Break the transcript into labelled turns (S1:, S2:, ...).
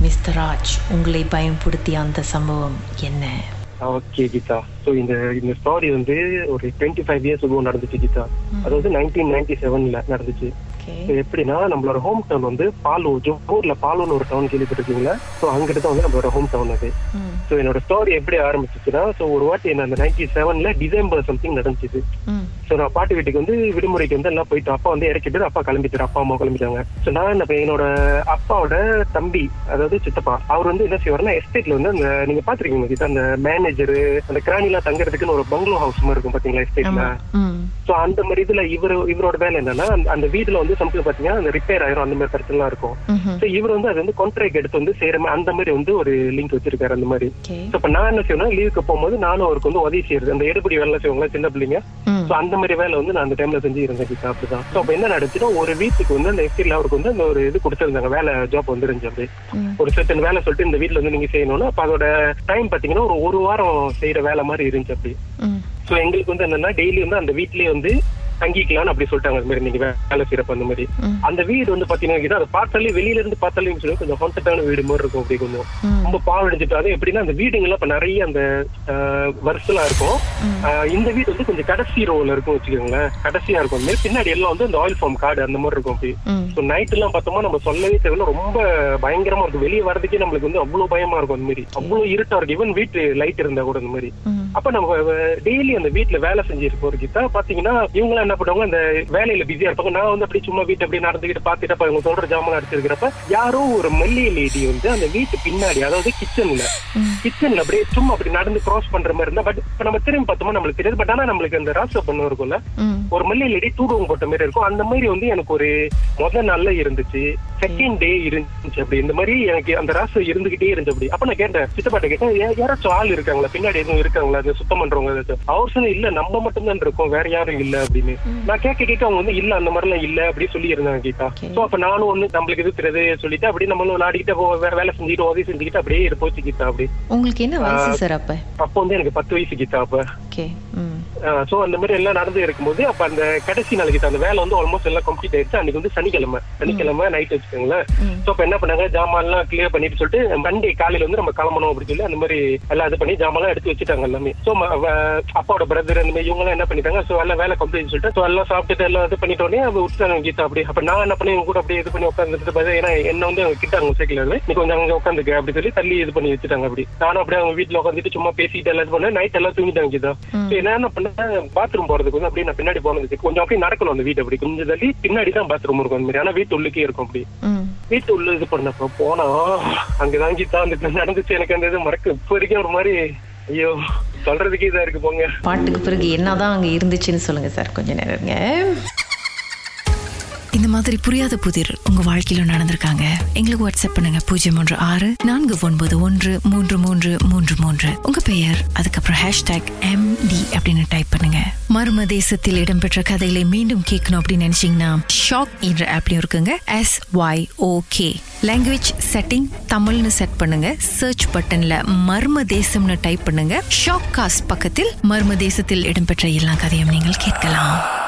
S1: Mister Raj உங்களை பயன்படுத்திய அந்த சம்பவம் என்ன?
S2: ஓகே கீதா. ஸோ இந்த இந்த ஸ்டாரி வந்து ஒரு டுவெண்ட்டி ஃபைவ் இயர்ஸ் நடந்துச்சு கீதா. அது வந்து நைன்டீன் நைன்டி செவன்ல நடந்துச்சு. எப்படின்னா நம்மளோட ஹோம் டவுன் வந்து பாலு ஜோஹூர்ல பாலுன்னு ஒரு டவுன் கேள்விப்பட்டிருக்கீங்களா? ஸோ அங்கிட்டு தான் வந்து நம்மளோட ஹோம் டவுன் அது. ஸோ என்னோட ஸ்டோரி எப்படி ஆரம்பிச்சிச்சுன்னா ஸோ ஒரு வாட்டி என்ன அந்த நைன்டி செவன்ல டிசம்பர் சம்திங் நடந்துச்சு ஸோ நான் பாட்டி வீட்டுக்கு வந்து விடுமுறைக்கு வந்து எல்லாம் போயிட்டு அப்பா வந்து இறக்கிட்டு அப்பா கிளம்பிட்டாரு. அப்பா அம்மா கிளம்பிட்டாங்க. ஸோ நான் என்ன என்னோட அப்பாவோட தம்பி அதாவது சித்தப்பா அவர் வந்து என்ன செய்வாருன்னா எஸ்டேட்ல வந்து அந்த நீங்க பாத்திருக்கீங்க கீதா அந்த மேனேஜர் அந்த கிராணிலாம் தங்குறதுக்குன்னு ஒரு பங்களோ ஹவுஸ் மாதிரி இருக்கும் பாத்தீங்களா எஸ்டேட்ல சோ அந்த மாதிரி இதுல இவர் இவரோட வேலை என்னன்னா அந்த- அந்த வீடுல வந்து சம்திங் பாத்தீங்கன்னா அந்த ரிப்பேர் ஆயிரும் அந்த மாதிரி பிரச்சனை இருக்கும். சோ இவர் வந்து அது வந்து கான்ட்ராக்ட் எடுத்து வந்து செய்யற அந்த மாதிரி வந்து ஒரு லிங்க் வச்சிருக்காரு அந்த மாதிரி. சோ இப்ப நான் என்ன செய்யணும் லீவுக்கு போகும்போது நானும் அவருக்கு வந்து உதவி செய்யறது அந்த எடுபடி வேலை செய்வாங்களா சின்ன பிள்ளைங்க. சோ அந்த மாதிரி வேலை வந்து நான் அந்த டைம்ல செஞ்சு இருந்தேன் அப்படிதான் சோ அப்ப என்ன நடந்துச்சுன்னா ஒரு வீட்டுக்கு வந்து அந்த எஸ்டேட்ல அவருக்கு வந்து அந்த ஒரு இது கொடுத்திருந்தாங்க வேலை ஜாப் வந்துருந்துச்சு அப்படி. ஒரு செட்டன் வேலை சொல்லிட்டு இந்த வீட்ல வந்து நீங்க செய்யணும்னா அப்ப அதோட டைம் பாத்தீங்கன்னா ஒரு ஒரு வாரம் செய்யற வேலை மாதிரி இருந்துச்சு அப்படி சோ எங்களுக்கு வந்து என்னன்னா டெய்லி வந்து அந்த வீட்லயே வந்து தங்கிக்கலாம்னு அப்படி சொல்லிட்டாங்க. அந்த மாதிரி நீங்க வேலை செய்யறப்ப அந்த மாதிரி. அந்த வீடு வந்து பாத்தீங்கன்னா அதை பார்த்தாலே வெளியில இருந்து பார்த்தாலே சொல்லி கொஞ்சம் ஹாண்டடான வீடு மாதிரி இருக்கும் அப்படி கொஞ்சம். ரொம்ப பாவடிச்சுட்டு அது எப்படின்னா அந்த வீடுங்கெல்லாம் இப்ப நிறைய அந்த வருஷலாம் இருக்கும். இந்த வீடு வந்து கொஞ்சம் கடைசி ரோல இருக்கும் வச்சுக்கோங்களேன். கடைசியா இருக்கும். அந்த மாதிரி பின்னாடி எல்லாம் வந்து அந்த ஆயில் ஃபார்ம் கார்டு அந்த மாதிரி இருக்கும் அப்படி. ஸோ நைட் எல்லாம் பார்த்தோமா நம்ம சொல்லவே தேவையில்ல. ரொம்ப பயங்கரமா இருக்கும். வெளியே வரதுக்கே நம்மளுக்கு வந்து அவ்வளவு பயமா இருக்கும் அந்த மாதிரி. அவ்வளவு இருட்டா இருக்கும். ஈவன் வீட்டு லைட் இருந்தா கூட அந்த மாதிரி. அப்ப நம்ம டெய்லி அந்த வீட்டுல வேலை செஞ்சிருப்போம் கிட்ட பாத்தீங்கன்னா இவங்க என்ன பண்ணுவாங்க அந்த வேலையில பிஸியா இருப்பாங்க. நான் வந்து அப்படி சும்மா வீட்டு அப்படி நடந்துக்கிட்டு பாத்துட்டு இவங்க சொல்ற ஜாமான் அடிச்சிருக்கிறப்ப யாரோ ஒரு மெல்லிய லேடி வந்து அந்த வீட்டு பின்னாடி அதாவது கிச்சன்ல கிச்சன்ல அப்படியே சும்மா அப்படி நடந்து கிராஸ் பண்ற மாதிரி இருந்தா பட் இப்ப நம்ம திரும்பி பார்த்தோமா நம்மளுக்கு தெரியாது. பட் ஆனா நம்மளுக்கு அந்த ராச பண்ண இருக்கும்ல. ஒரு மல்லிகை லேடி தூடுவம் போட்ட மாதிரி இருக்கும். அந்த மாதிரி வந்து எனக்கு ஒரு முத நாள்ல இருந்துச்சு. செகண்ட் டே இருந்துச்சு அப்படி. இந்த மாதிரி எனக்கு அந்த ராசு இருந்துகிட்டே இருந்துச்சு அப்படி. அப்ப நான் கேட்டேன் சித்தப்பாட்ட கேட்டேன் "யா- யாராச்சும் ஆள் இருக்காங்களா? பின்னாடி எதுவும் இருக்காங்களா? அது சுத்தம் பண்றவங்க ஏதாச்சும்? அவர் சொன்ன இல்ல நம்ம மட்டும் தான் இருக்கோம். வேற யாரும் இல்ல அப்படின்னு. நான் கேட்க கேட்க அவங்க வந்து இல்ல அந்த மாதிரி எல்லாம் இல்ல அப்படி சொல்லி இருந்தாங்க
S1: Okay.
S2: சோ அப்ப நானும் வந்து நம்மளுக்கு எது தெரியாது சொல்லிட்டு அப்படி நம்மளும் வேற வேலை செஞ்சுட்டு உதவி செஞ்சுக்கிட்டு அப்படியே இருப்போச்சு கீதா அப்படி.
S1: உங்களுக்கு என்ன வயசு சார் அப்ப?
S2: அப்போ வந்து எனக்கு பத்து வயசு கீதா அப்ப.
S1: ஓகே
S2: சோ அந்த மாதிரி எல்லாம் நடந்து இருக்கும்போது அப்ப அந்த கடைசி நாளைக்கு அந்த வேலை வந்து ஆல்மோஸ்ட் எல்லாம் கம்ப்ளீட் ஆயிடுச்சு. அன்னைக்கு வந்து சனிக்கிழமை. சனிக்கிழமை நைட் வச்சுக்கோங்களேன். சோ அப்ப என்ன பண்ணாங்க? ஜாமான் எல்லாம் கிளியர் பண்ணிட்டு சொல்லிட்டு மண்டே காலையில வந்து நம்ம கிளம்பணும் அப்படின்னு சொல்லி அந்த மாதிரி எல்லாம் இது பண்ணி ஜாமான் எல்லாம் எடுத்து வச்சுட்டாங்க எல்லாமே. சோ அப்பாவோட பிரதர் அந்த மாதிரி இவங்க எல்லாம் என்ன பண்ணிட்டாங்க? சோ எல்லாம் வேலை கம்ப்ளீட் சொல்லிட்டு so எல்லாம் சாப்பிட்டுட்டு எல்லாம் இது பண்ணிட்ட உடனே அவங்க விட்டுட்டாங்க கீதா அப்படி அப்ப நான் என்ன பண்ணி இவங்க கூட அப்படியே இது பண்ணி உட்காந்துட்டு ஏன்னா என்ன வந்து அவங்க கிட்ட அவங்க சேர்க்கல. நீ கொஞ்சம் அங்க உட்காந்துக்க அப்படி சொல்லி தள்ளி இது பண்ணி வச்சுட்டாங்க அப்படி நானும் அப்படியே அவங்க வீட்டுல உட்காந்துட்டு சும்மா பேசிட்டு எல்லாம் பண்ணேன். நைட் எல்லாம் தூங்கிட்டாங்க கீதா. So என்ன பண்ணேன்? பாத்ரூம் போறதுக்கு வந்து அப்படியே நான் பின்னாடி போனதுக்கு கொஞ்சம் அப்படியே நடக்கணும் அந்த வீடு அப்படி. கொஞ்சம் தள்ளி பின்னாடி தான் பாத்ரூம் இருக்கும் அந்த மாதிரி. ஆனா வீட்டு உள்ளுக்கே இருக்கும் அப்படி. வீட்டு உள்ள இது பண்ணப்ப போனா அங்கதான் கீதா அந்த நடந்துச்சு. எனக்கு அந்த இது மறக்க இப்ப வரைக்கும் ஒரு மாதிரி ஐயோ சொல்றதுக்கே இதா இருக்கு போங்க.
S1: பாட்டுக்கு பிறகு என்னதான் அங்க இருந்துச்சுன்னு சொல்லுங்க சார். கொஞ்ச நேரம் இருங்க.
S3: இந்த மாதிரி புரியாத புதிர் உங்க வாழ்க்கையில நடந்திருக்காங்க. எங்களுக்கு வாட்ஸ்அப் பண்ணுங்க. பூஜ்ஜியம் ஒன்று ஆறு நான்கு ஒன்பது ஒன்று மூன்று மூன்று மூன்று மூன்று. உங்க பெயர் அதுக்கப்புறம் ஹேஷ்டாக் எம் டி அப்படின்னு டைப் பண்ணுங்க. மர்ம தேசத்தில் இடம்பெற்ற கதைகளை மீண்டும் கேட்கணும் அப்படின்னு நினைச்சீங்கன்னா ஷாக் என்ற ஆப்லயும் இருக்குங்க. S Y okay language setting தமிழ்னு செட் பண்ணுங்க. சர்ச் பட்டன்ல மர்ம தேசம்னு டைப் பண்ணுங்க. ஷாக் காஸ்ட் பக்கத்தில் மர்ம தேசத்தில் இடம்பெற்ற எல்லா கதையும் நீங்கள் கேட்கலாம்.